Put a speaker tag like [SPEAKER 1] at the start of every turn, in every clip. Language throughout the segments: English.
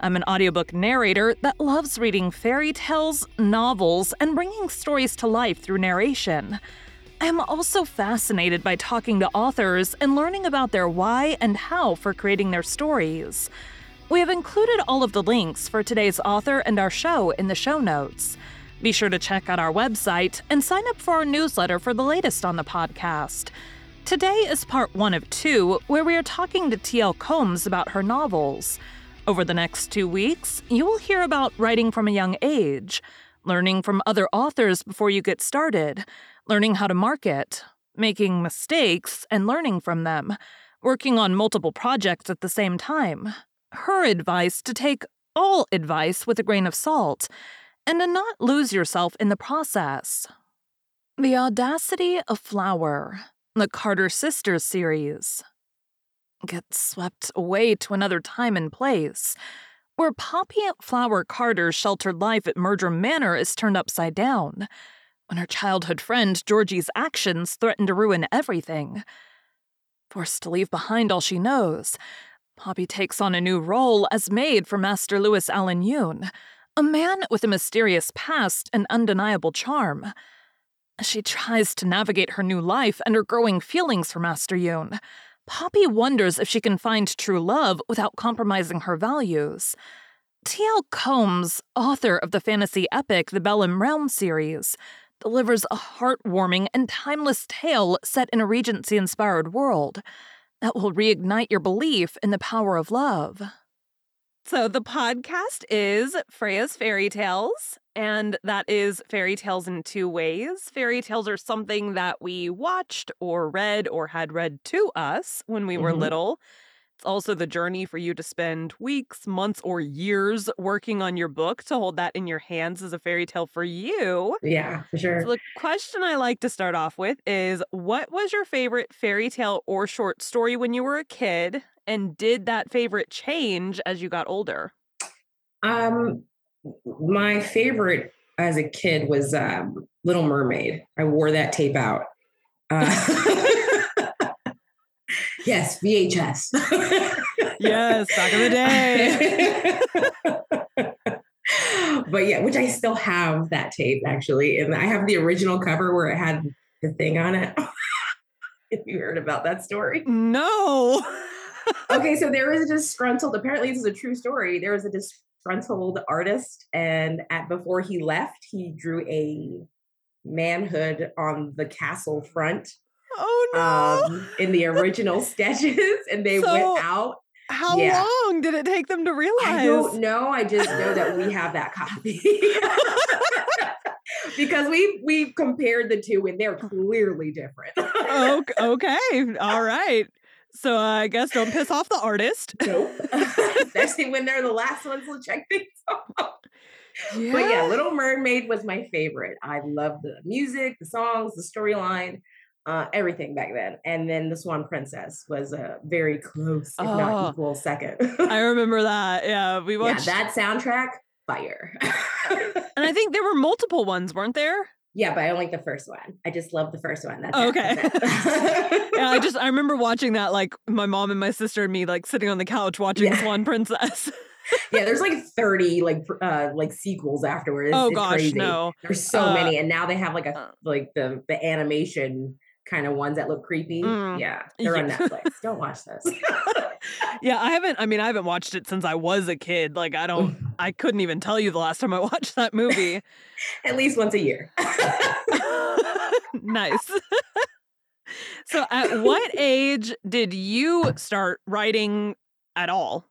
[SPEAKER 1] I'm an audiobook narrator that loves reading fairy tales, novels, and bringing stories to life through narration. I'm also fascinated by talking to authors and learning about their why and how for creating their stories. We have included all of the links for today's author and our show in the show notes. Be sure to check out our website and sign up for our newsletter for the latest on the podcast. Today is part one of two, where we are talking to T.L. Combs about her novels. Over the next two weeks, you will hear about writing from a young age, learning from other authors before you get started, learning how to market, making mistakes and learning from them, working on multiple projects at the same time, her advice to take all advice with a grain of salt, and to not lose yourself in the process. The Audacity of Flower, the Carter Sisters series gets swept away to another time and place, where Poppy Flower Carter's sheltered life at Murdrum Manor is turned upside down, when her childhood friend Georgie's actions threaten to ruin everything. Forced to leave behind all she knows, Poppy takes on a new role as maid for Master Louis Allen Yoon, a man with a mysterious past and undeniable charm. She tries to navigate her new life and her growing feelings for Master Yoon, Poppy wonders if she can find true love without compromising her values. T.L. Combs, author of the fantasy epic The Bellham Realm series, delivers a heartwarming and timeless tale set in a Regency inspired world that will reignite your belief in the power of love. So, the podcast is Freya's Fairy Tales, and that is fairy tales in two ways. Fairy tales are something that we watched or read or had read to us when we were
[SPEAKER 2] Mhm.
[SPEAKER 1] little. It's also the journey for you to spend weeks, months, or years working on your book to hold that in your hands as a fairy tale for you.
[SPEAKER 2] Yeah, for sure.
[SPEAKER 1] So, the question I like to start off with is What was your favorite fairy tale or short story when you were a kid? And did that favorite change as you got older?
[SPEAKER 2] Um, my favorite as a kid was um, Little Mermaid. I wore that tape out. Uh, yes, VHS.
[SPEAKER 1] Yes, back in the day.
[SPEAKER 2] but yeah, which I still have that tape actually, and I have the original cover where it had the thing on it. if you heard about that story.
[SPEAKER 1] No.
[SPEAKER 2] Okay, so there was a disgruntled. Apparently, this is a true story. There was a disgruntled artist, and at before he left, he drew a manhood on the castle front
[SPEAKER 1] Oh no.
[SPEAKER 2] um, in the original sketches, and they
[SPEAKER 1] So,
[SPEAKER 2] went out.
[SPEAKER 1] How
[SPEAKER 2] yeah.
[SPEAKER 1] long did it take them to realize?
[SPEAKER 2] I don't know. I just know that we have that copy. because we we compared the two and they're clearly different.
[SPEAKER 1] Ok- okay. All right. So I guess don't piss off the artist.
[SPEAKER 2] nope. Especially when they're the last ones to check things off. But yeah, Little Mermaid was my favorite. I loved the music, the songs, the storyline, uh, everything back then. And then The Swan Princess was a very close, if
[SPEAKER 1] Oh.
[SPEAKER 2] not equal, second.
[SPEAKER 1] I remember that. Yeah, we
[SPEAKER 2] yeah,
[SPEAKER 1] watched.
[SPEAKER 2] that soundtrack, fire.
[SPEAKER 1] and I think there were multiple ones, weren't there?
[SPEAKER 2] Yeah, but I don't like the first one. I just love the first one. That's
[SPEAKER 1] Okay.
[SPEAKER 2] That's.
[SPEAKER 1] Yeah, I just I remember watching that like my mom and my sister and me like sitting on the couch watching
[SPEAKER 2] Yeah.
[SPEAKER 1] Swan Princess.
[SPEAKER 2] yeah, there's like 30 like uh like sequels afterwards.
[SPEAKER 1] oh
[SPEAKER 2] It's
[SPEAKER 1] gosh,
[SPEAKER 2] crazy.
[SPEAKER 1] no.
[SPEAKER 2] There's so
[SPEAKER 1] Uh,
[SPEAKER 2] many, and now they have like a
[SPEAKER 1] uh,
[SPEAKER 2] like the the animation kind of ones that look creepy.
[SPEAKER 1] Mm,
[SPEAKER 2] yeah, they're on. Netflix. Don't watch those.
[SPEAKER 1] Yeah, I haven't I mean I haven't watched it since I was a kid. Like I don't I couldn't even tell you the last time I watched that movie.
[SPEAKER 2] At least once a year.
[SPEAKER 1] nice. so at what age did you start writing at all?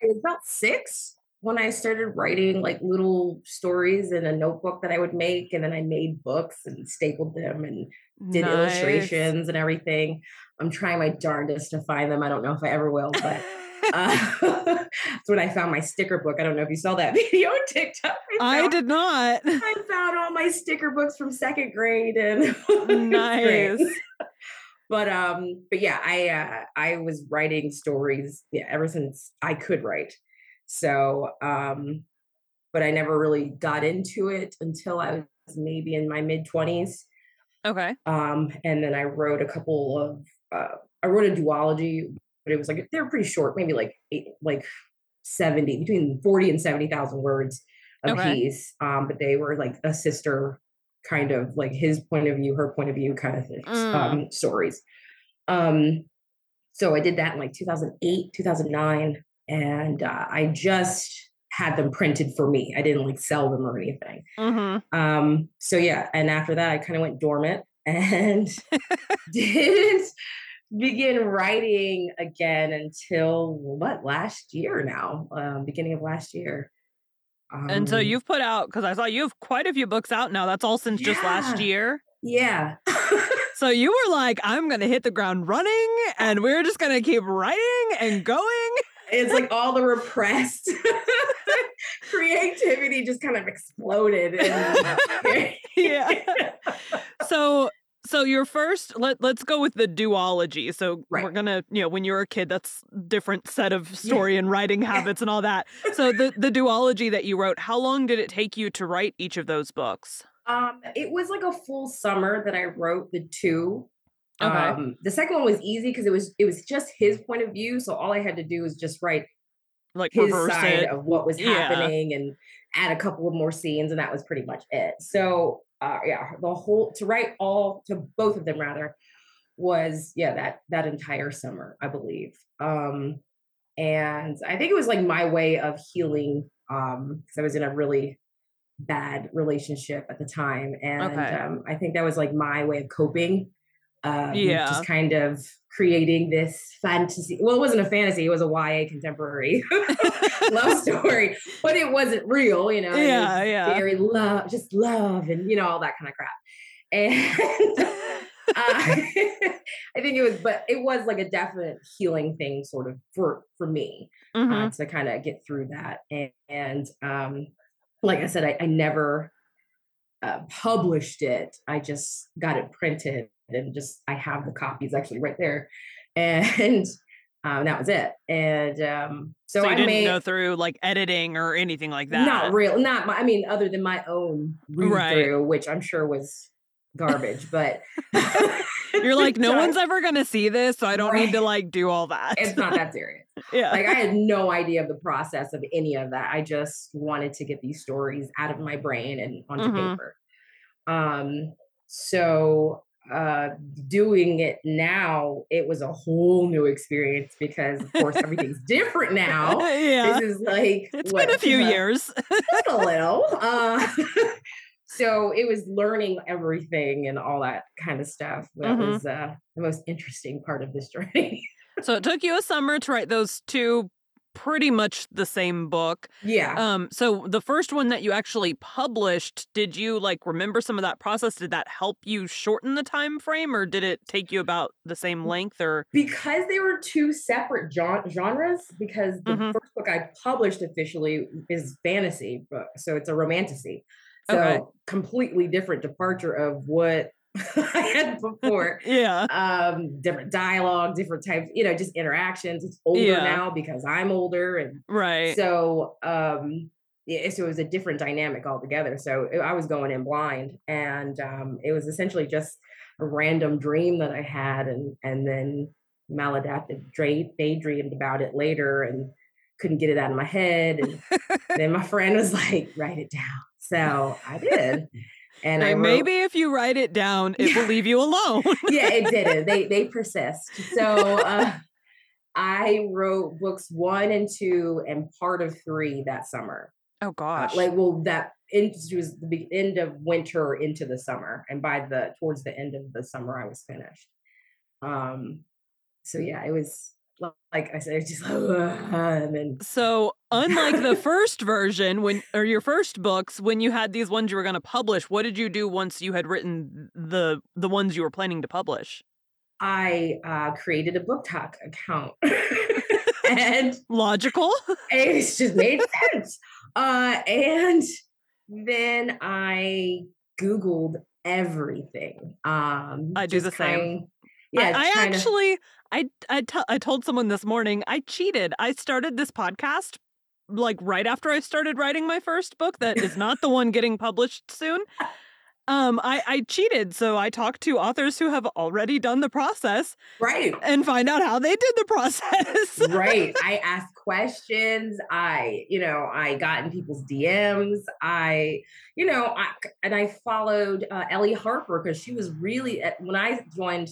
[SPEAKER 2] I was about six when I started writing like little stories in a notebook that I would make, and then I made books and stapled them and did
[SPEAKER 1] Nice.
[SPEAKER 2] illustrations and everything. I'm trying my darndest to find them. I don't know if I ever will, but Uh, that's when I found my sticker book. I don't know if you saw that video on TikTok.
[SPEAKER 1] I, I did not.
[SPEAKER 2] I found all my sticker books from second grade and
[SPEAKER 1] nice.
[SPEAKER 2] but um, but yeah, I uh, I was writing stories yeah ever since I could write. So um, but I never really got into it until I was maybe in my mid twenties.
[SPEAKER 1] Okay.
[SPEAKER 2] Um, and then I wrote a couple of uh, I wrote a duology, but it was like they're pretty short, maybe like eight, like seventy between forty and seventy thousand words a okay. piece. Um, but they were like a sister kind of like his point of view, her point of view kind of things, mm. um, stories. Um, so I did that in like 2008, 2009, and uh, I just had them printed for me. I didn't like sell them or anything. Mm-hmm. Um, so yeah, and after that, I kind of went dormant and didn't begin writing again until what last year now, um, beginning of last year.
[SPEAKER 1] Um, and so um you've put out because I saw you have quite a few books out now. That's all since yeah, just last year.
[SPEAKER 2] Yeah.
[SPEAKER 1] so you were like, I'm gonna hit the ground running, and we're just gonna keep writing and going.
[SPEAKER 2] It's like all the repressed creativity just kind of exploded.
[SPEAKER 1] Yeah. So so your first let let's go with the duology. So right. we're gonna, you know, when you're a kid, that's different set of story yeah. and writing habits and all that. So the the duology that you wrote, how long did it take you to write each of those books?
[SPEAKER 2] Um, it was like a full summer that I wrote the two. Okay. Um, the second one was easy because it was it was just his point of view. So all I had to do was just write
[SPEAKER 1] like
[SPEAKER 2] his side it. of what was happening yeah. and add a couple of more scenes, and that was pretty much it. So uh, yeah, the whole to write all to both of them rather was yeah that that entire summer I believe. Um, and I think it was like my way of healing um because I was in a really bad relationship at the time and okay. um, I think that was like my way of coping um, yeah. just kind of creating this fantasy. Well, it wasn't a fantasy; it was a YA contemporary love story, but it wasn't real. You know,
[SPEAKER 1] yeah, yeah,
[SPEAKER 2] very love, just love, and you know all that kind of crap. And uh, I think it was, but it was like a definite healing thing, sort of for for me uh, mm-hmm. uh, to kind of get through that. And, and um, like I said, I, I never uh, published it. I just got it printed and just I have the copies actually right there, and um, that was it. And um, so,
[SPEAKER 1] so I
[SPEAKER 2] didn't
[SPEAKER 1] made, go through like editing or anything like that.
[SPEAKER 2] Not real, not my. I mean, other than my own read right. through, which I'm sure was garbage, but.
[SPEAKER 1] You're like, no one's ever gonna see this, so I don't right. need to like do all that.
[SPEAKER 2] It's not that serious.
[SPEAKER 1] yeah.
[SPEAKER 2] Like I had no idea of the process of any of that. I just wanted to get these stories out of my brain and onto mm-hmm. paper. Um, so uh doing it now it was a whole new experience because of course everything's different now.
[SPEAKER 1] Yeah.
[SPEAKER 2] This is like
[SPEAKER 1] it's what, been a few uh, years.
[SPEAKER 2] a little uh so it was learning everything and all that kind of stuff that mm-hmm. was uh the most interesting part of this journey.
[SPEAKER 1] So it took you a summer to write those two pretty much the same book.
[SPEAKER 2] Yeah.
[SPEAKER 1] Um so the first one that you actually published, did you like remember some of that process? Did that help you shorten the time frame or did it take you about the same length or
[SPEAKER 2] Because they were two separate genres because the mm-hmm. first book I published officially is fantasy book, so it's a romantasy. So okay. completely different departure of what I had before.
[SPEAKER 1] yeah.
[SPEAKER 2] Um, different dialogue, different types, you know, just interactions. It's older yeah. now because I'm older. And
[SPEAKER 1] right.
[SPEAKER 2] So um yeah, so it was a different dynamic altogether. So I was going in blind and um it was essentially just a random dream that I had and and then maladaptive daydreamed about it later and couldn't get it out of my head. And then my friend was like, write it down. So I did.
[SPEAKER 1] And I wrote, maybe if you write it down, it yeah. will leave you alone.
[SPEAKER 2] yeah, it didn't. They they persist. So uh, I wrote books one and two and part of three that summer.
[SPEAKER 1] Oh gosh!
[SPEAKER 2] Uh, like well, that it was the end of winter into the summer, and by the towards the end of the summer, I was finished. Um, so yeah, it was like I said, just like, and
[SPEAKER 1] so unlike the first version when or your first books when you had these ones you were going to publish, what did you do once you had written the the ones you were planning to publish?
[SPEAKER 2] I uh, created a BookTok account. and
[SPEAKER 1] logical.
[SPEAKER 2] It just made sense. Uh, and then I Googled everything. Um,
[SPEAKER 1] I do the same.
[SPEAKER 2] Yeah,
[SPEAKER 1] I, actually I
[SPEAKER 2] to,
[SPEAKER 1] actually, I I, t- I told someone this morning I cheated. I started this podcast like right after I started writing my first book that is not the one getting published soon. Um, I, I cheated, so I talked to authors who have already done the process,
[SPEAKER 2] right,
[SPEAKER 1] and find out how they did the process.
[SPEAKER 2] right. I asked questions. I, you know, I got in people's DMs. I, you know, I and I followed uh, Ellie Harper because she was really when I joined.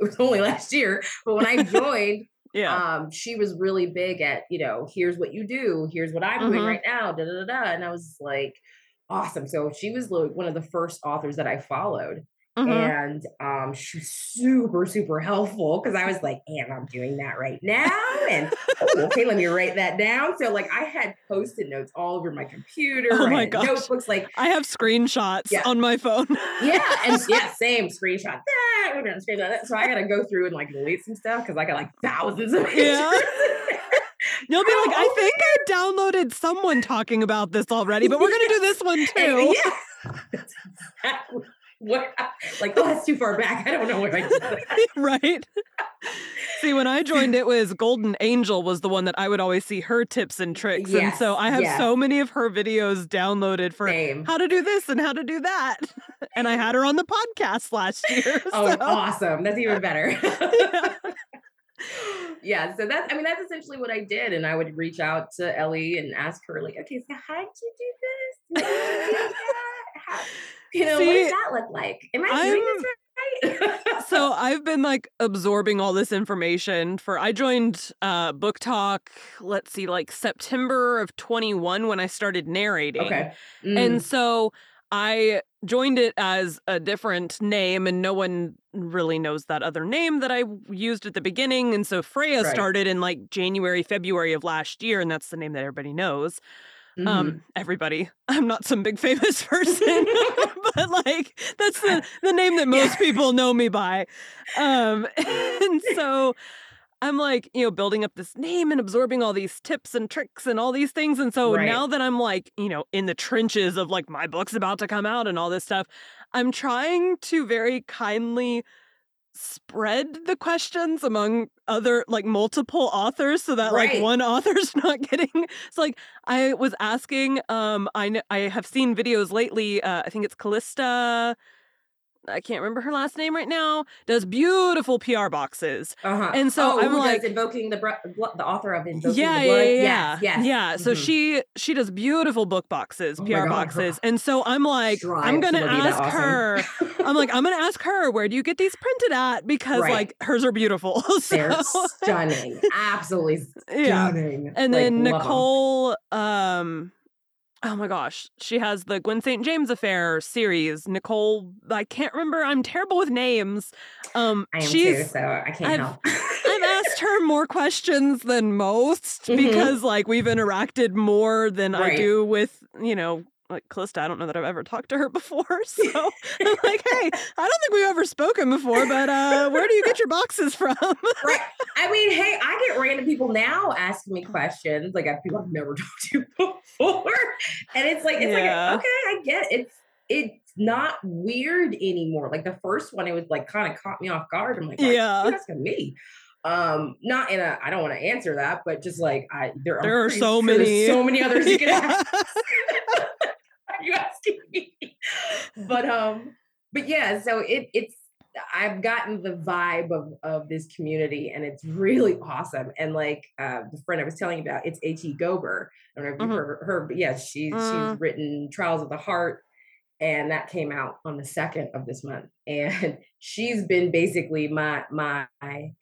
[SPEAKER 2] It was only last year, but when I joined,
[SPEAKER 1] yeah,
[SPEAKER 2] um, she was really big at, you know, here's what you do, here's what I'm mm-hmm. doing right now, da da da. And I was like awesome. So she was like one of the first authors that I followed. Mm-hmm. And um, she was super, super helpful because I was like, and I'm doing that right now. And oh, okay, let me write that down. So like I had post-it notes all over my computer.
[SPEAKER 1] Oh my gosh.
[SPEAKER 2] Notebooks like
[SPEAKER 1] I have screenshots yeah. on my phone.
[SPEAKER 2] yeah. And yeah, same screenshot. That we're gonna screenshot that. So I gotta go through and like delete some stuff because I got like thousands of pictures. Yeah.
[SPEAKER 1] You'll be like, I think I downloaded someone talking about this already, but we're gonna do this one too.
[SPEAKER 2] Yeah. what like oh that's too far back i don't know what i did that
[SPEAKER 1] right see when i joined it was golden angel was the one that i would always see her tips and tricks yes, and so i have yes. so many of her videos downloaded for
[SPEAKER 2] Same.
[SPEAKER 1] how to do this and how to do that and i had her on the podcast last year
[SPEAKER 2] oh awesome that's even better yeah yeah, so that's I mean that's essentially what I did, and I would reach out to Ellie and ask her like, okay, so how did you do this? How you do that? How, you know, See, what does that look like? Am I I'm, doing this
[SPEAKER 1] right? so I've been like absorbing all this information for I joined uh BookTok, let's see, like September of 21 when I started narrating.
[SPEAKER 2] Okay.
[SPEAKER 1] Mm. And so I joined it as a different name, and no one really knows that other name that I used at the beginning. And so Freya right. started in like January, February of last year, and that's the name that everybody knows. Um, mm-hmm. Um, everybody. I'm not some big famous person, but like that's the the name that most yeah. people know me by. Um, and so I'm like, you know, building up this name and absorbing all these tips and tricks and all these things. And so right. now that I'm like, you know, in the trenches of like my book's about to come out and all this stuff, I'm trying to very kindly spread the questions among other like multiple authors so that right. like one author's not getting it's like i was asking um i i have seen videos lately uh i think it's callista I can't remember her last name right now, does beautiful PR boxes. Uh-huh. And so
[SPEAKER 2] oh,
[SPEAKER 1] I'm like
[SPEAKER 2] invoking the the author of invoking
[SPEAKER 1] yeah,
[SPEAKER 2] the blood.
[SPEAKER 1] Yeah,
[SPEAKER 2] yeah,
[SPEAKER 1] yeah,
[SPEAKER 2] yes,
[SPEAKER 1] yeah. So mm-hmm. she she does beautiful book boxes,
[SPEAKER 2] oh
[SPEAKER 1] PR God, boxes. And so I'm like, I'm gonna ask awesome. her. I'm like, I'm gonna ask her, where do you get these printed at? Because right. like hers are beautiful.
[SPEAKER 2] so, They're stunning, absolutely stunning.
[SPEAKER 1] Yeah. And like, then Nicole, um, Oh my gosh, she has the Gwen St. James Affair series. Nicole, I can't remember. I'm terrible with names. Um,
[SPEAKER 2] I am she's, too, so I can't
[SPEAKER 1] I've,
[SPEAKER 2] help.
[SPEAKER 1] I've asked her more questions than most mm-hmm. because, like, we've interacted more than right. I do with, you know, like Callista, I don't know that I've ever talked to her before. So I'm like, hey, I don't think we've ever spoken before, but uh, where do you get your boxes from?
[SPEAKER 2] right. I mean, hey, I get random people now asking me questions. Like people I've never talked to before. And it's like, it's yeah. like, okay, I get it. It's it's not weird anymore. Like the first one, it was like kind of caught me off guard. I'm like,
[SPEAKER 1] yeah,
[SPEAKER 2] that's asking me um not in a i don't want to answer that but just like i there, are,
[SPEAKER 1] there are so many
[SPEAKER 2] so many others you can ask you asking me? But um, but yeah, so it it's I've gotten the vibe of of this community and it's really awesome. And like uh, the friend I was telling you about, it's H.E. Gober. I don't know if you've mm-hmm. heard her, but yeah, she, mm. she's written Trials of the Heart, and that came out on the second of this month. And she's been basically my my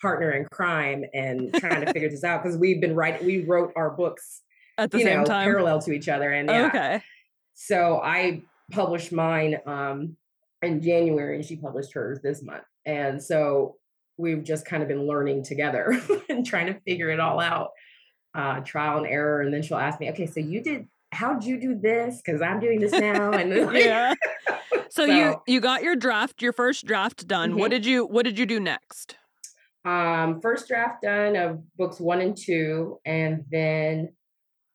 [SPEAKER 2] partner in crime and trying to figure this out because we've been writing. We wrote our books
[SPEAKER 1] at the same
[SPEAKER 2] know,
[SPEAKER 1] time,
[SPEAKER 2] parallel to each other. And yeah,
[SPEAKER 1] okay,
[SPEAKER 2] so I published mine um, in January, and she published hers this month. And so we've just kind of been learning together and trying to figure it all out, uh, trial and error. And then she'll ask me, "Okay, so you did? How'd you do this? Because I'm doing this now." And
[SPEAKER 1] yeah. So, so, you you got your draft, your first draft done. Mm-hmm. What did you What did you do next?
[SPEAKER 2] Um, first draft done of books one and two, and then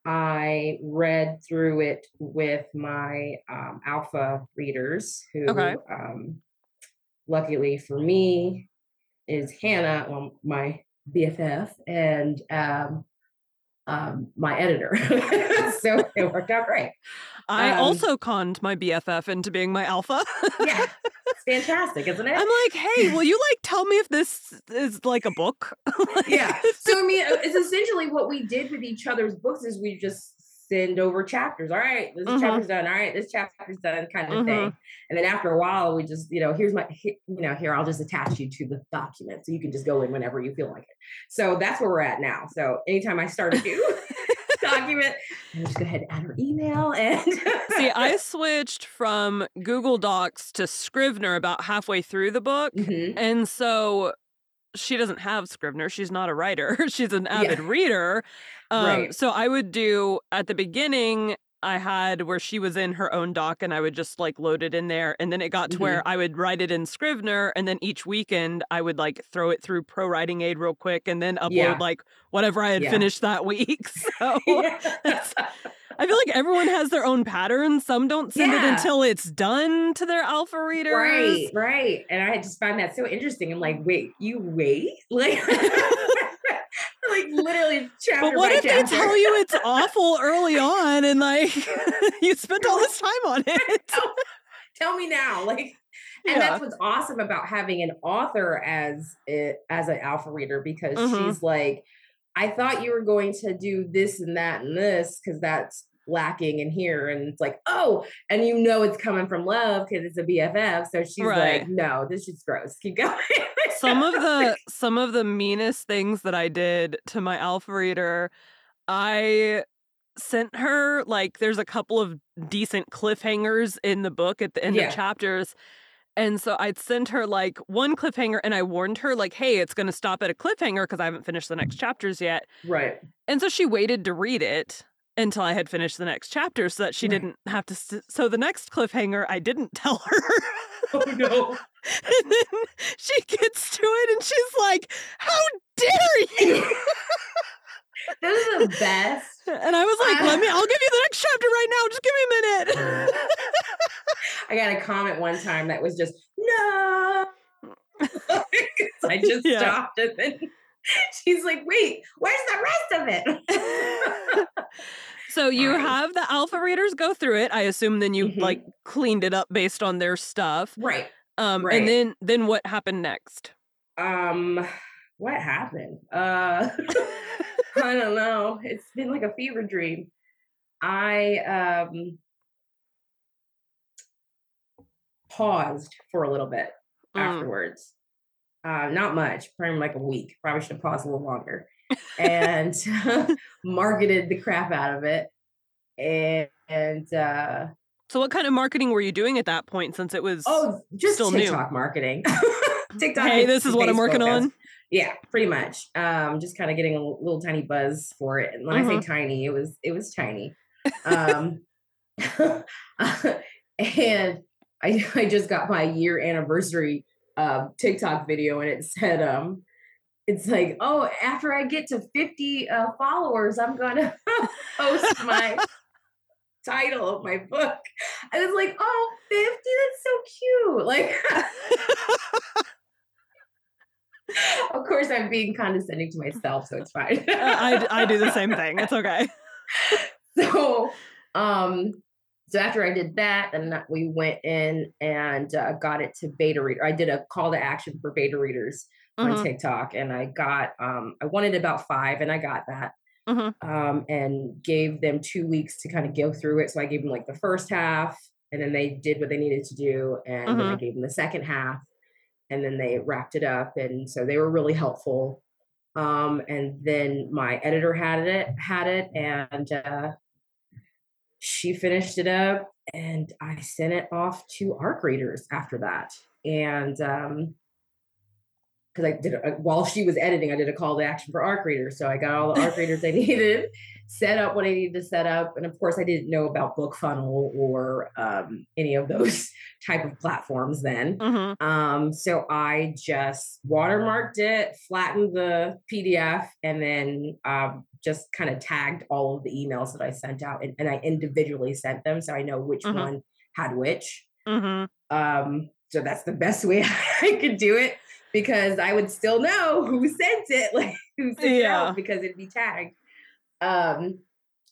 [SPEAKER 2] I read through it with my um, alpha readers, who,
[SPEAKER 1] Okay.
[SPEAKER 2] um, luckily for me, is Hannah, well, my BFF, and um, um, my editor. so it worked out great.
[SPEAKER 1] I
[SPEAKER 2] Um,
[SPEAKER 1] also conned my BFF into being my alpha.
[SPEAKER 2] Yeah, it's fantastic, isn't it?
[SPEAKER 1] I'm like, hey, will you like tell me if this is like a book? Like-
[SPEAKER 2] yeah. So I mean, uh, it's essentially what we did with each other's books is we just send over chapters. All right, this
[SPEAKER 1] Mhm.
[SPEAKER 2] chapter's done. All right, this chapter's done, kind of thing. And then after a while, we just, you know, here's my, you know, here I'll just attach you to the document, so you can just go in whenever you feel like it. So that's where we're at now. So anytime I start a new document, I just go ahead and add her email and
[SPEAKER 1] See, I switched from Google Docs to Scrivener about halfway through the book.
[SPEAKER 2] Mhm.
[SPEAKER 1] And so she doesn't have Scrivener. She's not a writer. She's an avid
[SPEAKER 2] Yeah.
[SPEAKER 1] reader. Um,
[SPEAKER 2] Right.
[SPEAKER 1] So I would do at the beginning, I had where she was in her own doc and I would just like load it in there. And then it got to where mm-hmm. I would write it in Scrivener. And then each weekend I would like throw it through Pro Writing Aid real quick and then upload
[SPEAKER 2] Yeah.
[SPEAKER 1] like whatever I had
[SPEAKER 2] Yeah.
[SPEAKER 1] finished that week. So I feel like everyone has their own patterns. Some don't send it until it's done to their alpha readers.
[SPEAKER 2] Right, right. And I just find that so interesting. I'm like, wait, you wait? Like, like literally chapter
[SPEAKER 1] But what if they tell you it's awful early on and like you spent all this time on it?
[SPEAKER 2] tell, tell me now. Like, and
[SPEAKER 1] Yeah.
[SPEAKER 2] that's what's awesome about having an author as it as an alpha reader because
[SPEAKER 1] Mhm.
[SPEAKER 2] she's like, I thought you were going to do this and that and this because that's lacking in here. And it's like, oh, and you know it's coming from love because it's a BFF. So she's
[SPEAKER 1] Right.
[SPEAKER 2] like, no, this is gross. Keep going.
[SPEAKER 1] some of the some of the meanest things that I did to my alpha reader, I sent her like there's a couple of decent cliffhangers in the book at the end
[SPEAKER 2] Yeah.
[SPEAKER 1] of chapters. And so I'd send her like one cliffhanger and I warned her like, hey, it's gonna stop at a cliffhanger because I haven't finished the next chapters yet.
[SPEAKER 2] right.
[SPEAKER 1] And so she waited to read it until I had finished the next chapter so that she
[SPEAKER 2] Right.
[SPEAKER 1] didn't have to. St- so the next cliffhanger, I didn't tell her.
[SPEAKER 2] Oh no.
[SPEAKER 1] and then she gets to it and she's like, How dare you?
[SPEAKER 2] Those are the best.
[SPEAKER 1] and I was like, Let me, I'll give you the next chapter right now. Just give me a minute.
[SPEAKER 2] I got a comment one time that was just no. I just
[SPEAKER 1] Yeah.
[SPEAKER 2] stopped and then she's like, wait, where's the rest of it?
[SPEAKER 1] so you
[SPEAKER 2] Right.
[SPEAKER 1] have the alpha readers go through it. I assume then you
[SPEAKER 2] Mhm.
[SPEAKER 1] like cleaned it up based on their stuff.
[SPEAKER 2] right.
[SPEAKER 1] Um,
[SPEAKER 2] Right.
[SPEAKER 1] and then then what happened next?
[SPEAKER 2] Um, what happened? Uh I don't know. It's been like a fever dream. I um paused for a little bit
[SPEAKER 1] Mm.
[SPEAKER 2] afterwards. Uh, not much, probably like a week. Probably should have paused a little longer. And marketed the crap out of it. And, and uh
[SPEAKER 1] So what kind of marketing were you doing at that point since it was
[SPEAKER 2] oh, just
[SPEAKER 1] Still new.
[SPEAKER 2] TikTok marketing. TikTok.
[SPEAKER 1] Hey, this is what I'm working on.
[SPEAKER 2] Yeah, pretty much. Um, just kind of getting a little tiny buzz for it. And when I
[SPEAKER 1] Mm-hmm.
[SPEAKER 2] say tiny, it was it was tiny. Um, and I I just got my year anniversary uh, TikTok video, and it said um, it's like oh, after I get to fifty uh, followers, I'm gonna post my title of my book. I was like, oh, 50, that's so cute. Like of course I'm being condescending to myself, so it's fine.
[SPEAKER 1] Uh, I, I do the same thing. It's okay.
[SPEAKER 2] so um so after I did that, that- we went in and uh, got it to beta reader. I did a call to action for beta readers on
[SPEAKER 1] Mhm,
[SPEAKER 2] TikTok, and I got um I wanted about five, and I got that.
[SPEAKER 1] mhm.
[SPEAKER 2] Um, and gave them two weeks to kind of go through it. So I gave them like the first half, and then they did what they needed to do, and then I
[SPEAKER 1] Mhm.
[SPEAKER 2] gave them the second half, and then they wrapped it up, and so they were really helpful. Um, and then my editor had it, had it, and uh, she finished it up, and I sent it off to ARC readers after that. And um, because I did a, while she was editing, I did a call to action for ARC readers. So I got all the ARC readers I needed, set up what I needed to set up, and of course, I didn't know about Book Funnel or um, any of those type of platforms then. Mm-hmm. Um, so I just watermarked it, flattened the PDF, and then um, just kind of tagged all of the emails that I sent out, and, and I individually sent them so I know which mm-hmm. one had which. Mm-hmm. Um, so that's the best way I could do it because I would still know who sent it, like who sent yeah. it out because it'd be tagged. Um,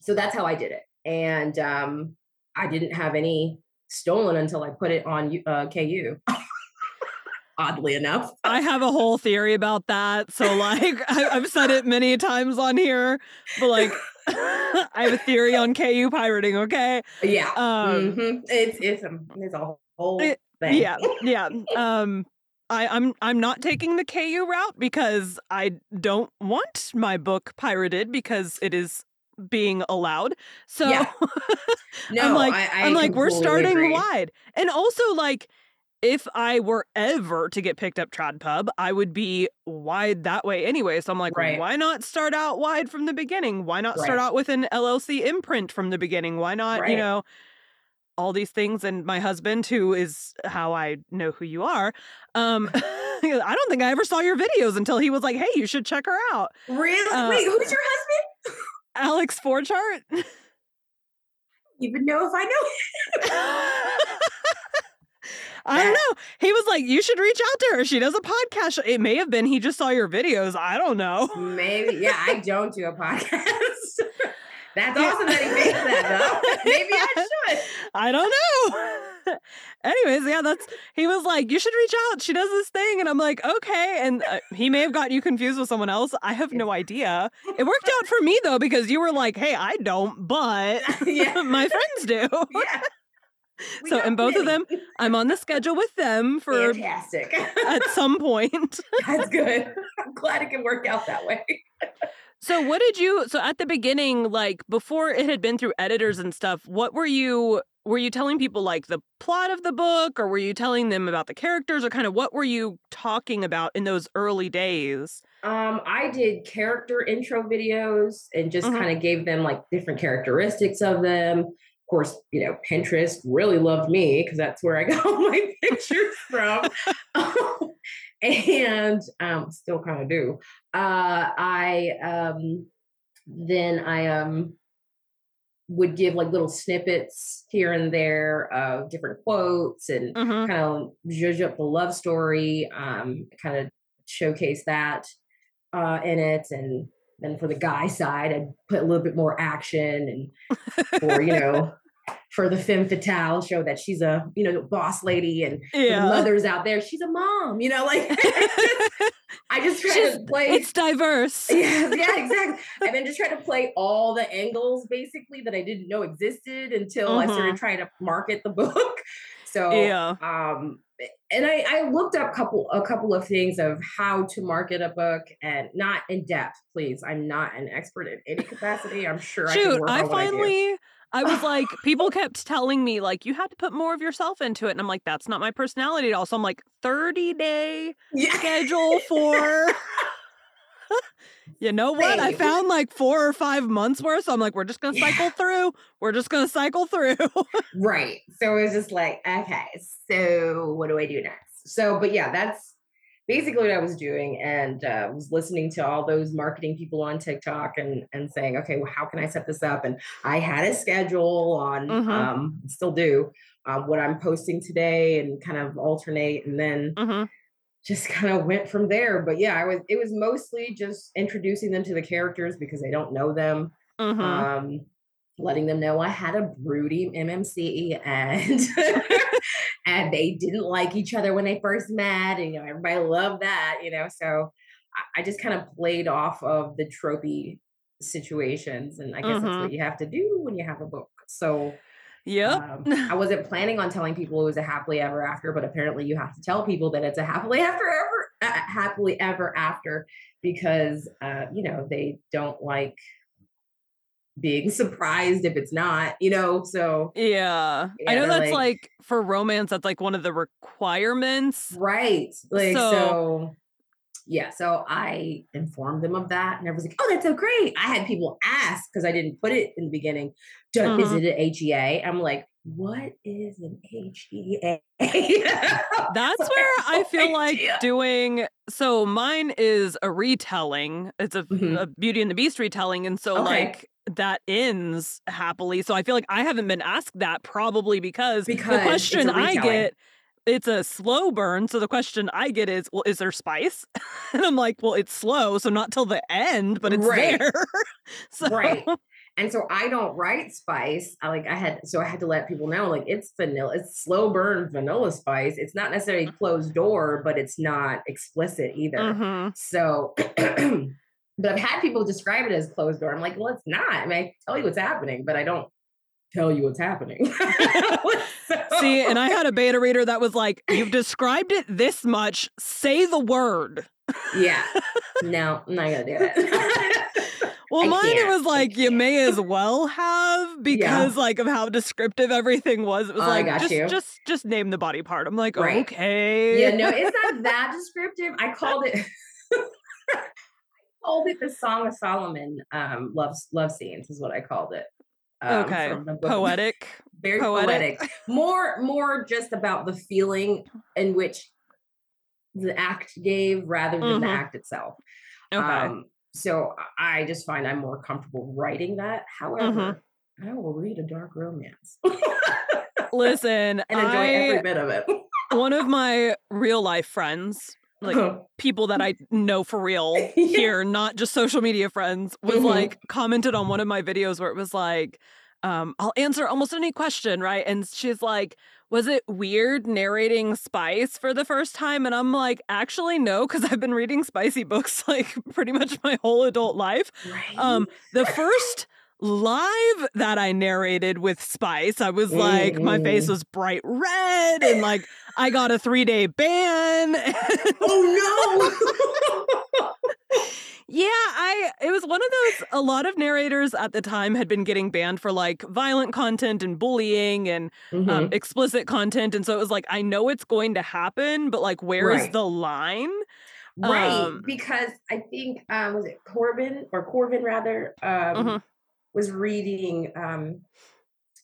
[SPEAKER 2] so that's how I did it. And um, I didn't have any stolen until I put it on uh, KU. Oddly enough,
[SPEAKER 1] I have a whole theory about that. So, like, I, have said it many times on here, but like, I have a theory on KU pirating. Okay,
[SPEAKER 2] yeah, um, mm-hmm. it's it's a it's a whole it, thing.
[SPEAKER 1] Yeah, yeah. Um, I, I'm I'm not taking the KU route because I don't want my book pirated because it is being allowed. So yeah. no, I'm like I, I am like we're starting agree. wide. And also like if I were ever to get picked up TradPub, I would be wide that way anyway. So I'm like, right. why not start out wide from the beginning? Why not right. start out with an LLC imprint from the beginning? Why not, right. you know, all these things and my husband who is how i know who you are um i don't think i ever saw your videos until he was like hey you should check her out
[SPEAKER 2] really uh, wait who's your husband
[SPEAKER 1] alex forchart
[SPEAKER 2] even know if i know
[SPEAKER 1] I don't know. He was like, you should reach out to her. She does a podcast. It may have been he just saw your videos. I don't know.
[SPEAKER 2] Maybe. Yeah, I don't do a podcast. That's awesome that he makes that though. Maybe I should.
[SPEAKER 1] I don't know. Anyways, yeah, that's he was like, you should reach out. She does this thing, and I'm like, okay. And uh, he may have gotten you confused with someone else. I have no idea. It worked out for me though because you were like, hey, I don't, but yeah. my friends do. Yeah. We so, in both many. of them, I'm on the schedule with them for
[SPEAKER 2] fantastic
[SPEAKER 1] at some point.
[SPEAKER 2] That's good. I'm glad it can work out that way.
[SPEAKER 1] So what did you so at the beginning like before it had been through editors and stuff, what were you were you telling people like the plot of the book or were you telling them about the characters or kind of what were you talking about in those early days?
[SPEAKER 2] Um I did character intro videos and just mm-hmm. kind of gave them like different characteristics of them. Of course, you know, Pinterest really loved me because that's where I got all my pictures from. and um, still kind of do. Uh, I um, then I um, would give like little snippets here and there of different quotes and mm-hmm. kind of judge up the love story, um, kind of showcase that uh, in it and then for the guy side, I'd put a little bit more action and, or you know, for the femme fatale show that she's a you know boss lady and yeah. mothers out there she's a mom you know like i just try she's, to play
[SPEAKER 1] it's diverse
[SPEAKER 2] yeah yeah exactly and then just try to play all the angles basically that i didn't know existed until mm-hmm. i started mm-hmm. trying to market the book so yeah um and I, I looked up couple a couple of things of how to market a book and not in depth please i'm not an expert in any capacity i'm sure
[SPEAKER 1] Shoot,
[SPEAKER 2] i,
[SPEAKER 1] I finally I was like, people kept telling me, like, you had to put more of yourself into it. And I'm like, that's not my personality at all. So I'm like, 30 day yeah. schedule for. You know what? I found like four or five months worth. So I'm like, we're just going to cycle yeah. through. We're just going to cycle through.
[SPEAKER 2] right. So it was just like, okay, so what do I do next? So, but yeah, that's basically what I was doing and uh, was listening to all those marketing people on TikTok and and saying, okay, well, how can I set this up? And I had a schedule on, mm-hmm. um, still do, uh, what I'm posting today and kind of alternate, and then mm-hmm. Just kind of went from there. But yeah, I was it was mostly just introducing them to the characters because they don't know them. Mm-hmm. Um, letting them know I had a broody MMC and and they didn't like each other when they first met and you know everybody loved that you know so I, I just kind of played off of the tropey situations and I guess mm-hmm. that's what you have to do when you have a book so
[SPEAKER 1] yeah
[SPEAKER 2] um, I wasn't planning on telling people it was a happily ever after but apparently you have to tell people that it's a happily ever ever uh, happily ever after because uh, you know they don't like being surprised if it's not, you know? So
[SPEAKER 1] yeah, yeah I know that's like, like, for romance, that's like one of the requirements,
[SPEAKER 2] right? Like so, so yeah, so I informed them of that, and everyone's like, "Oh, that's so great!" I had people ask because I didn't put it in the beginning. Mm-hmm. Is it an HEA? I'm like, what is an HEA?
[SPEAKER 1] That's where I feel like doing. So mine is a retelling. It's a, mm-hmm. a Beauty and the Beast retelling, and so okay. like that ends happily. So I feel like I haven't been asked that probably because, because the question I get it's a slow burn. So the question I get is, well, is there spice? and I'm like, well, it's slow, so not till the end, but it's right. there.
[SPEAKER 2] so. Right. And so I don't write spice. I like I had so I had to let people know like it's vanilla, it's slow burn vanilla spice. It's not necessarily mm. closed door, but it's not explicit either. Mm-hmm. So but I've had people describe it as closed door. I'm like, well, it's not. I mean, I tell you what's happening, but I don't tell you what's happening.
[SPEAKER 1] so. See, and I had a beta reader that was like, You've described it this much, say the word.
[SPEAKER 2] Yeah. No, I'm not gonna do it.
[SPEAKER 1] well, I mine can't. it was like you may as well have because yeah. like of how descriptive everything was. It was oh, like just you. just just name the body part. I'm like, right. okay.
[SPEAKER 2] Yeah, no, it's not that descriptive. I called it I called it the Song of Solomon um love love scenes is what I called it.
[SPEAKER 1] Um, okay. Poetic.
[SPEAKER 2] Very poetic. poetic. More more just about the feeling in which the act gave rather than mm-hmm. the act itself. Okay. Um, so I just find I'm more comfortable writing that. However, mm-hmm. I will read a dark romance.
[SPEAKER 1] Listen,
[SPEAKER 2] and enjoy I, every bit of it.
[SPEAKER 1] one of my real life friends, like uh-huh. people that I know for real yeah. here, not just social media friends, was mm-hmm. like commented on one of my videos where it was like, um, I'll answer almost any question, right? And she's like, was it weird narrating Spice for the first time? And I'm like, actually, no, because I've been reading spicy books like pretty much my whole adult life. Right. Um, the first live that I narrated with Spice, I was like, mm-hmm. my face was bright red and like I got a three day ban.
[SPEAKER 2] oh no.
[SPEAKER 1] Yeah, I it was one of those a lot of narrators at the time had been getting banned for like violent content and bullying and um, mm-hmm. um, explicit content and so it was like I know it's going to happen but like where right. is the line?
[SPEAKER 2] Right, um, because I think um was it Corbin or Corvin rather um mm-hmm. Was reading um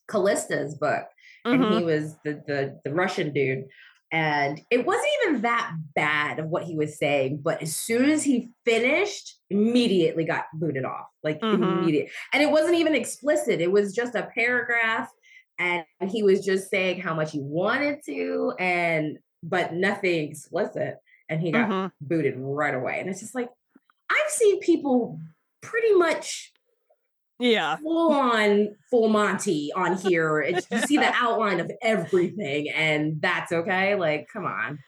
[SPEAKER 2] Callista's book mm-hmm. and he mm-hmm. was the the the Russian dude and it wasn't even that bad of what he was saying but as soon as he finished immediately got booted off like mm-hmm. immediate and it wasn't even explicit it was just a paragraph and he was just saying how much he wanted to and but nothing explicit and he got mm-hmm. booted right away and it's just like i've seen people pretty much
[SPEAKER 1] yeah.
[SPEAKER 2] Full on full monty on here. It's, you see the outline of everything and that's okay? Like come on.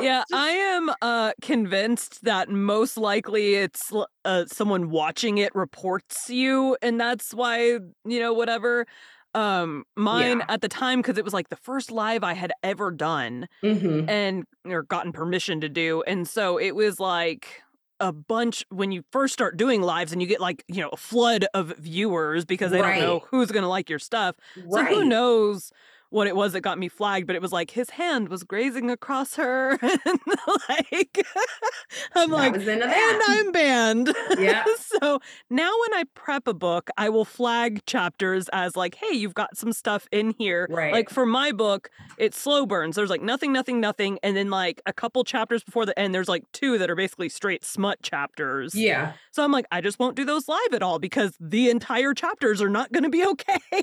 [SPEAKER 1] Yeah i am uh convinced that most likely it's uh, someone watching it reports you and that's why you know whatever. Um mine yeah. at the time because it was like the first live i had ever done mm-hmm. and or gotten permission to do and so it was like a bunch when you first start doing lives and you get like you know a flood of viewers because they right. don't know who's going to like your stuff right. so who knows what it was that got me flagged, but it was like his hand was grazing across her, and like I'm that like, and I'm banned.
[SPEAKER 2] Yeah.
[SPEAKER 1] so now when I prep a book, I will flag chapters as like, hey, you've got some stuff in here.
[SPEAKER 2] Right.
[SPEAKER 1] Like for my book, it's slow burns. There's like nothing, nothing, nothing, and then like a couple chapters before the end, there's like two that are basically straight smut chapters.
[SPEAKER 2] Yeah.
[SPEAKER 1] So I'm like, I just won't do those live at all because the entire chapters are not going to be okay.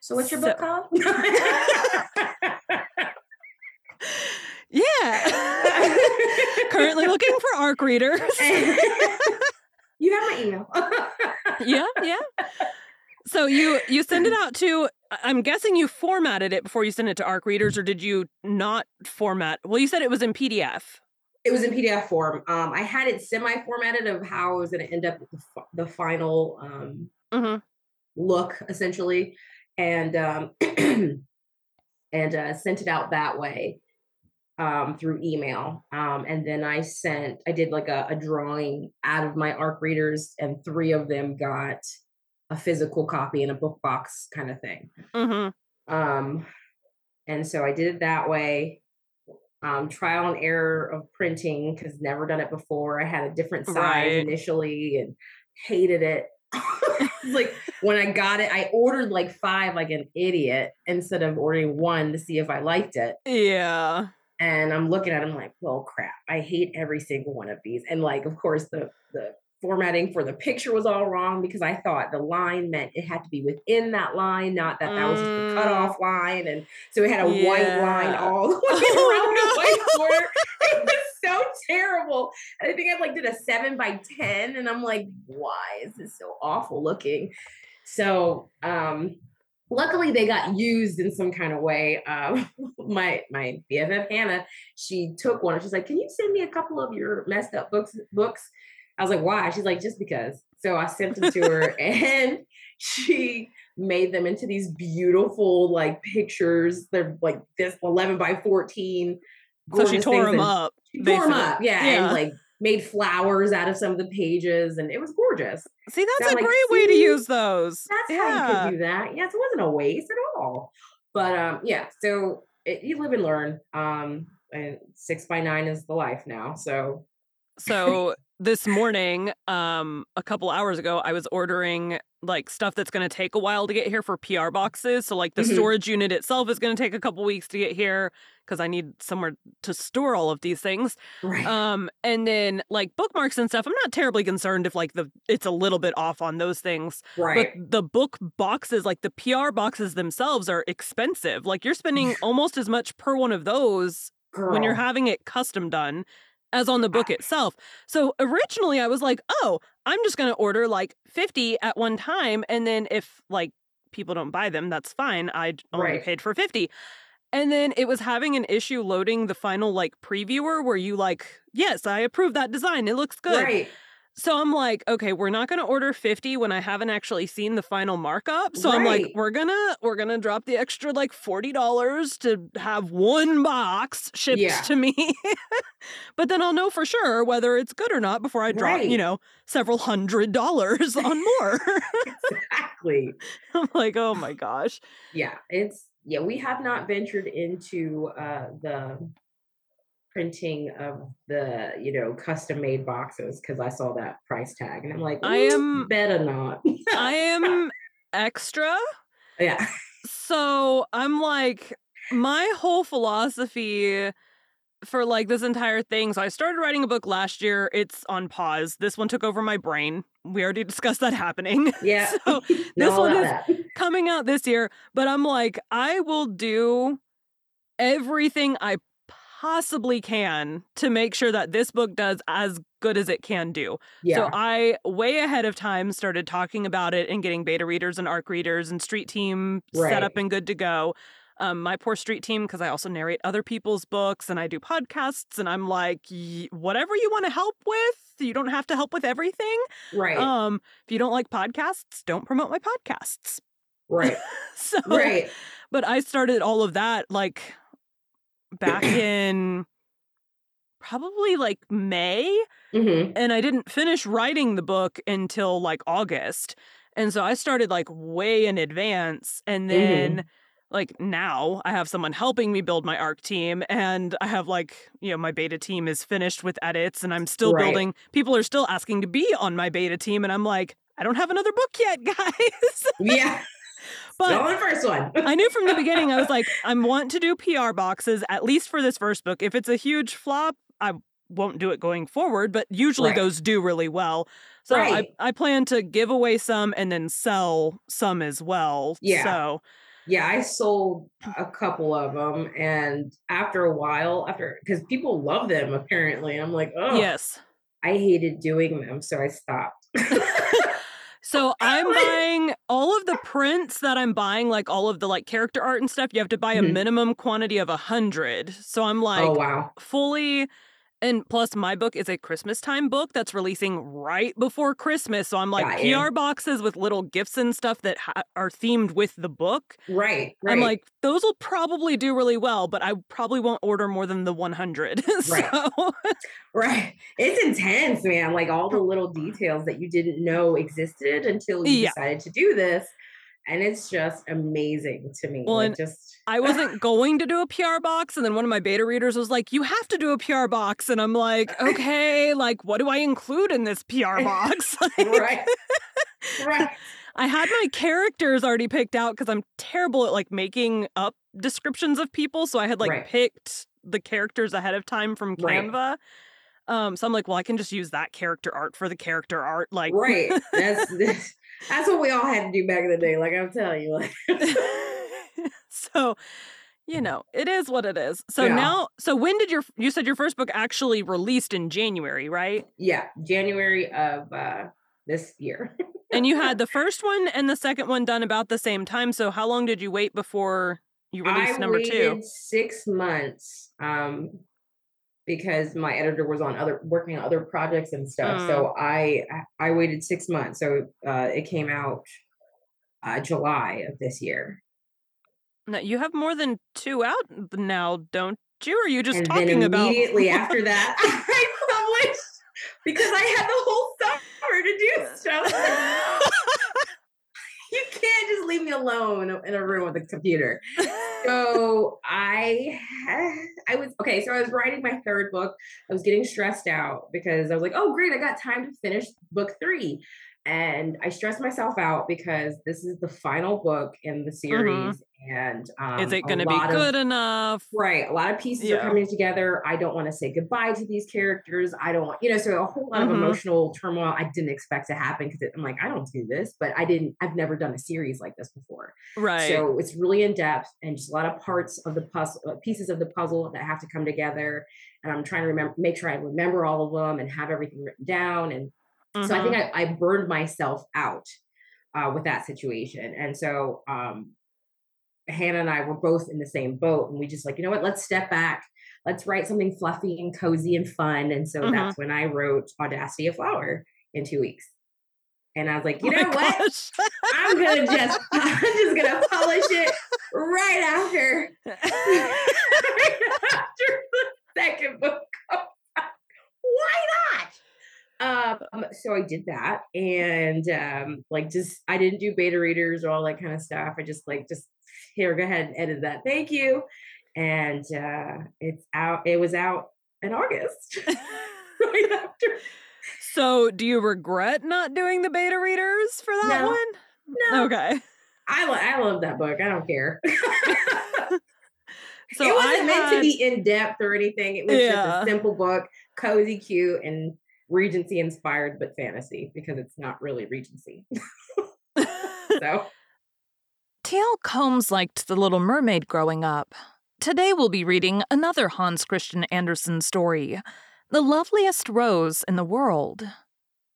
[SPEAKER 2] So what's your so, book called?
[SPEAKER 1] yeah. Currently looking for ARC readers.
[SPEAKER 2] you have my email.
[SPEAKER 1] yeah, yeah. So you you send it out to I'm guessing you formatted it before you sent it to ARC readers or did you not format? Well, you said it was in PDF.
[SPEAKER 2] It was in PDF form. Um, I had it semi-formatted of how I was going to end up with the, the final um, mm-hmm. look, essentially and um, and uh, sent it out that way um, through email. Um, and then I sent, I did like a, a, drawing out of my ARC readers, and three of them got a physical copy in a book box kind of thing. Mm-hmm. Um, and so I did it that way. um, trial and error of printing because never done it before. I had a different size
[SPEAKER 1] Right.
[SPEAKER 2] initially and hated it. Like when I got it, I ordered like five like an idiot instead of ordering one to see if I liked it.
[SPEAKER 1] Yeah.
[SPEAKER 2] And I'm looking at them like, well, crap. I hate every single one of these. And like, of course, the the formatting for the picture was all wrong because I thought the line meant it had to be within that line, not that that was just the
[SPEAKER 1] Mm.
[SPEAKER 2] cutoff line. And so it had a white line all the way
[SPEAKER 1] Oh,
[SPEAKER 2] around the white border. It was so terrible. And I think I like did a seven by ten, and I'm like, why is this so awful looking? So um luckily they got used in some kind of way. Um, my my BFF Hannah, she took one. She's like, "Can you send me a couple of your messed up books?" Books. I was like, "Why?" She's like, "Just because." So I sent them to her, and she made them into these beautiful like pictures. They're like this eleven by fourteen.
[SPEAKER 1] So she tore them up.
[SPEAKER 2] She tore them up, yeah,
[SPEAKER 1] Yeah.
[SPEAKER 2] and like made flowers out of some of the pages, and it was gorgeous.
[SPEAKER 1] See, that's
[SPEAKER 2] I'm
[SPEAKER 1] a
[SPEAKER 2] like,
[SPEAKER 1] great way to use those.
[SPEAKER 2] That's
[SPEAKER 1] yeah.
[SPEAKER 2] how you could do that. Yes, it wasn't a waste at all. But um, yeah, so it, you live and learn. Um, and six by nine is the life now. So
[SPEAKER 1] So this morning, um, a couple hours ago, I was ordering like stuff that's going to take a while to get here for PR boxes. So like the
[SPEAKER 2] Mhm.
[SPEAKER 1] storage unit itself is going to take a couple weeks to get here because I need somewhere to store all of these things.
[SPEAKER 2] right,
[SPEAKER 1] Um, and then like bookmarks and stuff, I'm not terribly concerned if like the it's a little bit off on those things.
[SPEAKER 2] right,
[SPEAKER 1] But the book boxes, like the PR boxes themselves, are expensive. Like you're spending almost as much per one of those when you're having it custom done as on the book itself. So originally I was like, oh, I'm just going to order like 50 at one time. And then if like people don't buy them, that's fine. I only
[SPEAKER 2] Right.
[SPEAKER 1] paid for 50. And then it was having an issue loading the final like previewer where you like, yes, I approve that design. It looks good.
[SPEAKER 2] right,
[SPEAKER 1] So I'm like, okay, we're not going to order 50 when I haven't actually seen the final markup. So I'm like, we're going to we're going to drop the extra like $40 to have one box shipped
[SPEAKER 2] Yeah.
[SPEAKER 1] to me. but then I'll know for sure whether it's good or not before I drop, you know, several hundred dollars on more.
[SPEAKER 2] exactly.
[SPEAKER 1] I'm like, "Oh my gosh."
[SPEAKER 2] Yeah, it's yeah. We have not ventured into uh, the printing of the you know custom made boxes because I saw that price tag and I'm like,
[SPEAKER 1] I am-
[SPEAKER 2] better not.
[SPEAKER 1] I am extra
[SPEAKER 2] yeah,
[SPEAKER 1] So I'm like, my whole philosophy for like this entire thing. So I started writing a book last year. It's on pause. This one took over my brain. We already discussed that happening.
[SPEAKER 2] yeah.
[SPEAKER 1] So this one is
[SPEAKER 2] that.
[SPEAKER 1] coming out this year. But I'm like, I will do everything I possibly can to make sure that this book does as good as it can do.
[SPEAKER 2] Yeah.
[SPEAKER 1] So I way ahead of time started talking about it and getting beta readers and arc readers and street team set up and good to go. Um, my poor street team, because I also narrate other people's books and I do podcasts, and I'm like, "Y- whatever you want to help with, you don't have to help with everything.
[SPEAKER 2] right.
[SPEAKER 1] Um, if you don't like podcasts, don't promote my podcasts.
[SPEAKER 2] right.
[SPEAKER 1] So,
[SPEAKER 2] Right.
[SPEAKER 1] but I started all of that like back in probably like May
[SPEAKER 2] hmm
[SPEAKER 1] and I didn't finish writing the book until like August. And so I started like way in advance. And then, like, now I have someone helping me build my ARC team. And I have like, you know, my beta team is finished with edits and I'm still
[SPEAKER 2] Right.
[SPEAKER 1] building. People are still asking to be on my beta team. And I'm like, I don't have another book yet, guys.
[SPEAKER 2] Yeah.
[SPEAKER 1] But
[SPEAKER 2] on the first one.
[SPEAKER 1] I knew from the beginning, I was like, I want to do PR boxes, at least for this first book. If it's a huge flop, I won't do it going forward, but usually
[SPEAKER 2] Right.
[SPEAKER 1] those do really well. So
[SPEAKER 2] Right.
[SPEAKER 1] I, I plan to give away some and then sell some as well.
[SPEAKER 2] Yeah.
[SPEAKER 1] So
[SPEAKER 2] yeah, I sold a couple of them, and after a while, after because people love them apparently, I'm like, oh,
[SPEAKER 1] yes.
[SPEAKER 2] I hated doing them, so I stopped.
[SPEAKER 1] So I'm buying all of the prints that I'm buying, like all of the like character art and stuff. You have to buy a
[SPEAKER 2] Mhm.
[SPEAKER 1] minimum quantity of a hundred. So I'm like,
[SPEAKER 2] oh wow,
[SPEAKER 1] fully and plus my book is a christmas time book that's releasing right before christmas so i'm like
[SPEAKER 2] Got
[SPEAKER 1] pr
[SPEAKER 2] you.
[SPEAKER 1] boxes with little gifts and stuff that ha- are themed with the book
[SPEAKER 2] right, right.
[SPEAKER 1] i'm like those will probably do really well but i probably won't order more than the 100
[SPEAKER 2] Right. right. It's intense, man. Like all the little details that you didn't know existed until you
[SPEAKER 1] Yeah.
[SPEAKER 2] decided to do this. And it's just amazing to me.
[SPEAKER 1] Well,
[SPEAKER 2] like just
[SPEAKER 1] I wasn't going to do a PR box, and then one of my beta readers was like, "You have to do a PR box," and I'm like, "Okay, like what do I include in this PR box?"
[SPEAKER 2] right, right.
[SPEAKER 1] I had my characters already picked out because I'm terrible at like making up descriptions of people, so I had like
[SPEAKER 2] Right.
[SPEAKER 1] picked the characters ahead of time from
[SPEAKER 2] Right.
[SPEAKER 1] Canva. Um, so I'm like, well, I can just use that character art for the character art, like
[SPEAKER 2] Right. That's that's, that's what we all had to do back in the day. Like I'm telling you, like
[SPEAKER 1] so you know it is what it is so
[SPEAKER 2] Yeah.
[SPEAKER 1] now so when did your you said your first book actually released in january right
[SPEAKER 2] yeah, January of uh this year.
[SPEAKER 1] and you had the first one and the second one done about the same time so how long did you wait before you released
[SPEAKER 2] I
[SPEAKER 1] number two
[SPEAKER 2] six months um because my editor was on other working on other projects and stuff.
[SPEAKER 1] Mm.
[SPEAKER 2] So I I waited six months. So uh it came out uh July of this year.
[SPEAKER 1] now you have more than two out now don't you or are you just
[SPEAKER 2] and
[SPEAKER 1] talking about
[SPEAKER 2] immediately after that I published because I had the whole summer to do stuff. Can't just leave me alone in a room with a computer. So I I was okay, so I was writing my third book. I was getting stressed out because I was like, "Oh, great, I got time to finish book 3." And I stressed myself out because this is the final book in the mm-hmm. series and um
[SPEAKER 1] is it going to be
[SPEAKER 2] lot of-
[SPEAKER 1] good enough
[SPEAKER 2] Right. A lot of pieces
[SPEAKER 1] Yeah.
[SPEAKER 2] are coming together. I don't want to say goodbye to these characters. I don't want, you know, so a whole lot
[SPEAKER 1] Mhm.
[SPEAKER 2] of emotional turmoil I didn't expect to happen because I'm like, I don't do this, but I didn't, I've never done a series like this before.
[SPEAKER 1] right
[SPEAKER 2] So it's really in depth and just a lot of parts of the puzzle, uh, pieces of the puzzle that have to come together. And I'm trying to remember, make sure I remember all of them and have everything written down. And so I think I, I burned myself out uh, with that situation. And so um, Hannah and I were both in the same boat, and we just like, you know what? Let's step back. Let's write something fluffy and cozy and fun. And so
[SPEAKER 1] Mhm.
[SPEAKER 2] that's when I wrote Audacity of Flower in two weeks. And I was like, you
[SPEAKER 1] Oh
[SPEAKER 2] know what? I'm gonna just, I'm just gonna publish it right after, after the second book. Why not? Um, so I did that, and um, like just I didn't do beta readers or all that kind of stuff. I just like just here, go ahead and edit that. Thank you. And uh, it's out. It was out in August, right after.
[SPEAKER 1] so do you regret not doing the beta readers for that
[SPEAKER 2] No.
[SPEAKER 1] one
[SPEAKER 2] No,
[SPEAKER 1] okay
[SPEAKER 2] I lo- I love that book. I don't care.
[SPEAKER 1] so
[SPEAKER 2] it wasn't meant to be in depth or anything. It was just a simple book, cozy, cute, and Regency inspired, but fantasy because it's not really Regency. So
[SPEAKER 1] T.L. Combs liked The Little Mermaid growing up. Today we'll be reading another Hans Christian Andersen story, The Loveliest Rose in the World.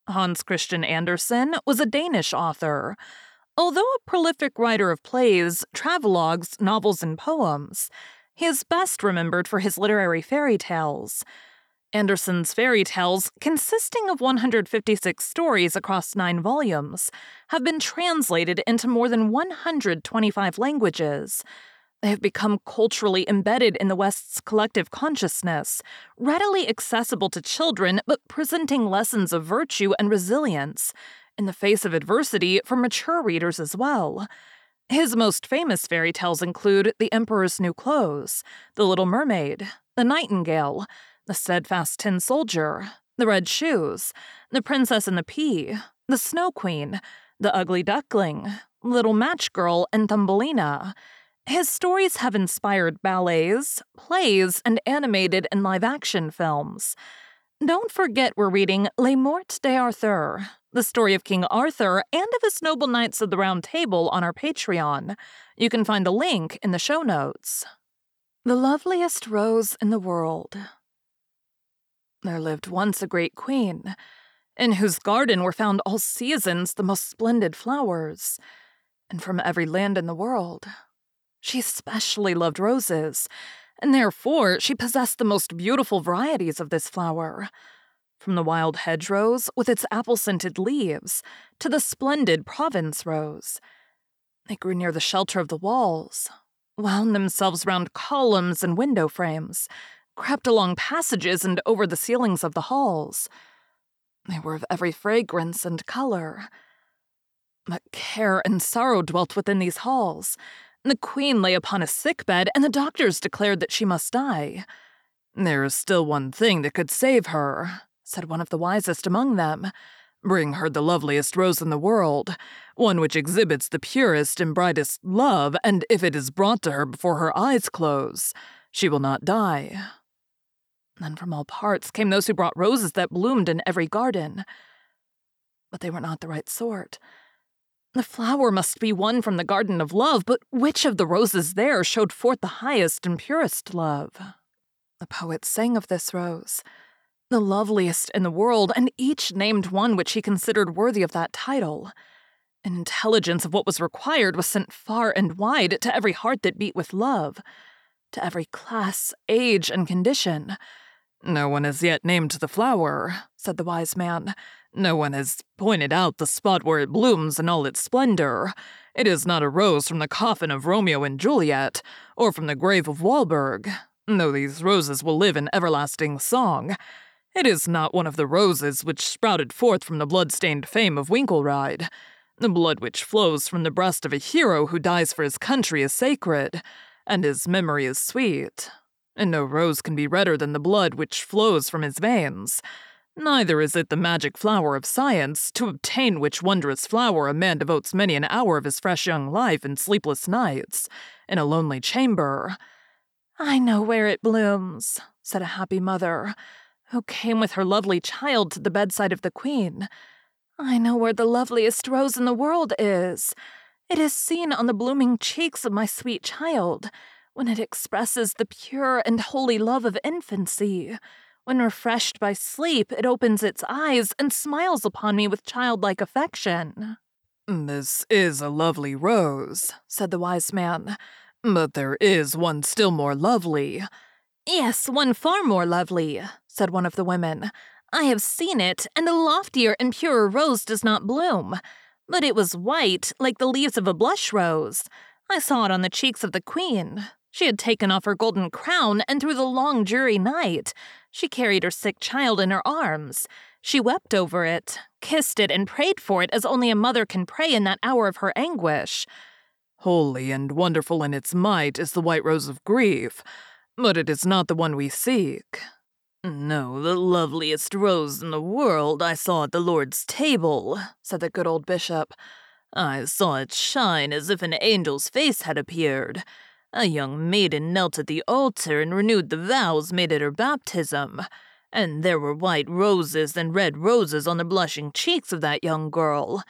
[SPEAKER 1] Hans Christian Andersen was a Danish author. Although a prolific writer of plays, travelogues, novels, and poems, he is best remembered for his literary fairy tales. Andersen's fairy tales, consisting of 156 stories across nine volumes, have been translated into more than 125 languages. They have become culturally embedded in the West's collective consciousness, readily accessible to children, but presenting lessons of virtue and resilience in the face of adversity for mature readers as well. His most famous fairy tales include The Emperor's New Clothes, The Little Mermaid, The Nightingale, The Steadfast Tin Soldier, The Red Shoes, The Princess and the Pea, The Snow Queen, The Ugly Duckling, Little Match Girl, and Thumbelina. His stories have inspired ballets, plays, and animated and live action films. Don't forget we're reading Le Morte d'Arthur, the story of King Arthur and of his noble knights of the Round Table on our Patreon. You can find the link in the show notes. The loveliest rose in the world. There lived once a great queen, in whose garden were found all seasons the most splendid flowers, and from every land in the world. She especially loved roses, and therefore she possessed the most beautiful varieties of this flower. From the wild hedgerows with its apple scented leaves to the splendid Provence rose. They grew near the shelter of the walls, wound themselves round columns and window frames, crept along passages and over the ceilings of the halls. They were of every fragrance and color. But care and sorrow dwelt within these halls. The queen lay upon a sick bed, and the doctors declared that she must die. There is still one thing that could save her, said one of the wisest among them. Bring her the loveliest rose in the world, one which exhibits the purest and brightest love, and if it is brought to her before her eyes close, she will not die. Then from all parts came those who brought roses that bloomed in every garden. But they were not the right sort. The flower must be one from the garden of love, but which of the roses there showed forth the highest and purest love? The poet sang of this rose, the loveliest in the world, and each named one which he considered worthy of that title. An intelligence of what was required was sent far and wide to every heart that beat with love, to every class, age, and condition. No one has yet named the flower, said the wise man. No one has pointed out the spot where it blooms in all its splendor. It is not a rose from the coffin of Romeo and Juliet, or from the grave of Valborg, though these roses will live in everlasting song. It is not one of the roses which sprouted forth from the blood-stained fame of Winkelried. The blood which flows from the breast of a hero who dies for his country is sacred, and his memory is sweet. And no rose can be redder than the blood which flows from his veins. Neither is it the magic flower of science, to obtain which wondrous flower a man devotes many an hour of his fresh young life in sleepless nights, in a lonely chamber. I know where it blooms, said a happy mother, who came with her lovely child to the bedside of the queen. I know where the loveliest rose in the world is. It is seen on the blooming cheeks of my sweet child, when it expresses the pure and holy love of infancy. When refreshed by sleep, it opens its eyes and smiles upon me with childlike affection.
[SPEAKER 3] This is a lovely rose, said the wise man, but there is one still more lovely.
[SPEAKER 1] Yes, one far more lovely, said one of the women. I have seen it, and a loftier and purer rose does not bloom. But it was white, like the leaves of a blush rose. I saw it on the cheeks of the queen. She had taken off her golden crown, and through the long, dreary night, she carried her sick child in her arms. She wept over it, kissed it, and prayed for it as only a mother can pray in that hour of her anguish.
[SPEAKER 3] Holy and wonderful in its might is the white rose of grief, but it is not the one we seek.
[SPEAKER 4] No, the loveliest rose in the world I saw at the Lord's table, said the good old bishop. I saw it shine as if an angel's face had appeared. A young maiden knelt at the altar and renewed the vows made at her baptism, and there were white roses and red roses on the blushing cheeks of that young girl.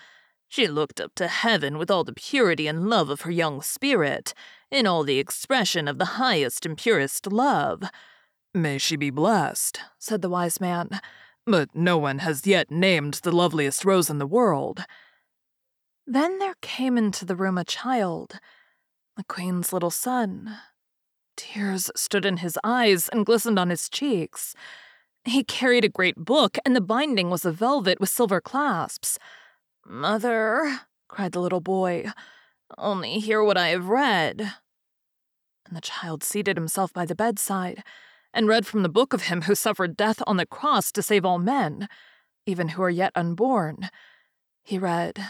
[SPEAKER 4] She looked up to heaven with all the purity and love of her young spirit, in all the expression of the highest and purest love.
[SPEAKER 3] May she be blessed, said the wise man, but no one has yet named the loveliest rose in the world.
[SPEAKER 1] Then there came into the room a child the queen's little son. Tears stood in his eyes and glistened on his cheeks. He carried a great book, and the binding was of velvet with silver clasps. Mother, cried the little boy, only hear what I have read. And the child seated himself by the bedside and read from the book of him who suffered death on the cross to save all men, even who are yet unborn. He read,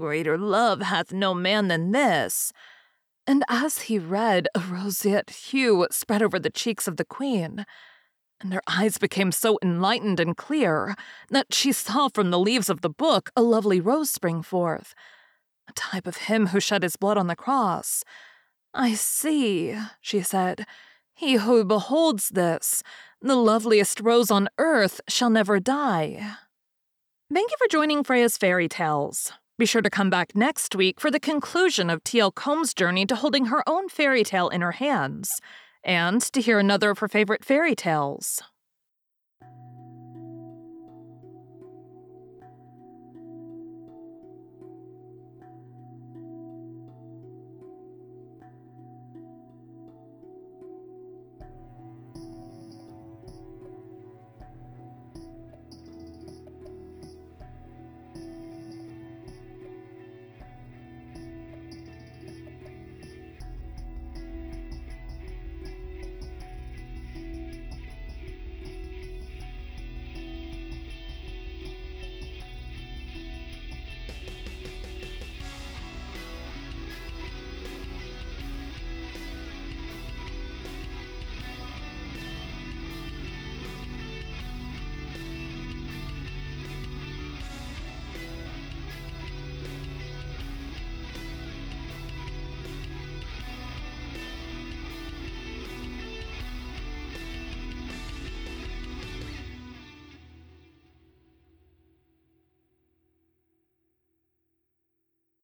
[SPEAKER 1] Greater love hath no man than this and as he read, a roseate hue spread over the cheeks of the queen, and her eyes became so enlightened and clear that she saw from the leaves of the book a lovely rose spring forth, a type of him who shed his blood on the cross. I see, she said. He who beholds this, the loveliest rose on earth, shall never die. Thank you for joining Freya's Fairy Tales. Be sure to come back next week for the conclusion of T.L. Combs' journey to holding her own fairy tale in her hands, and to hear another of her favorite fairy tales.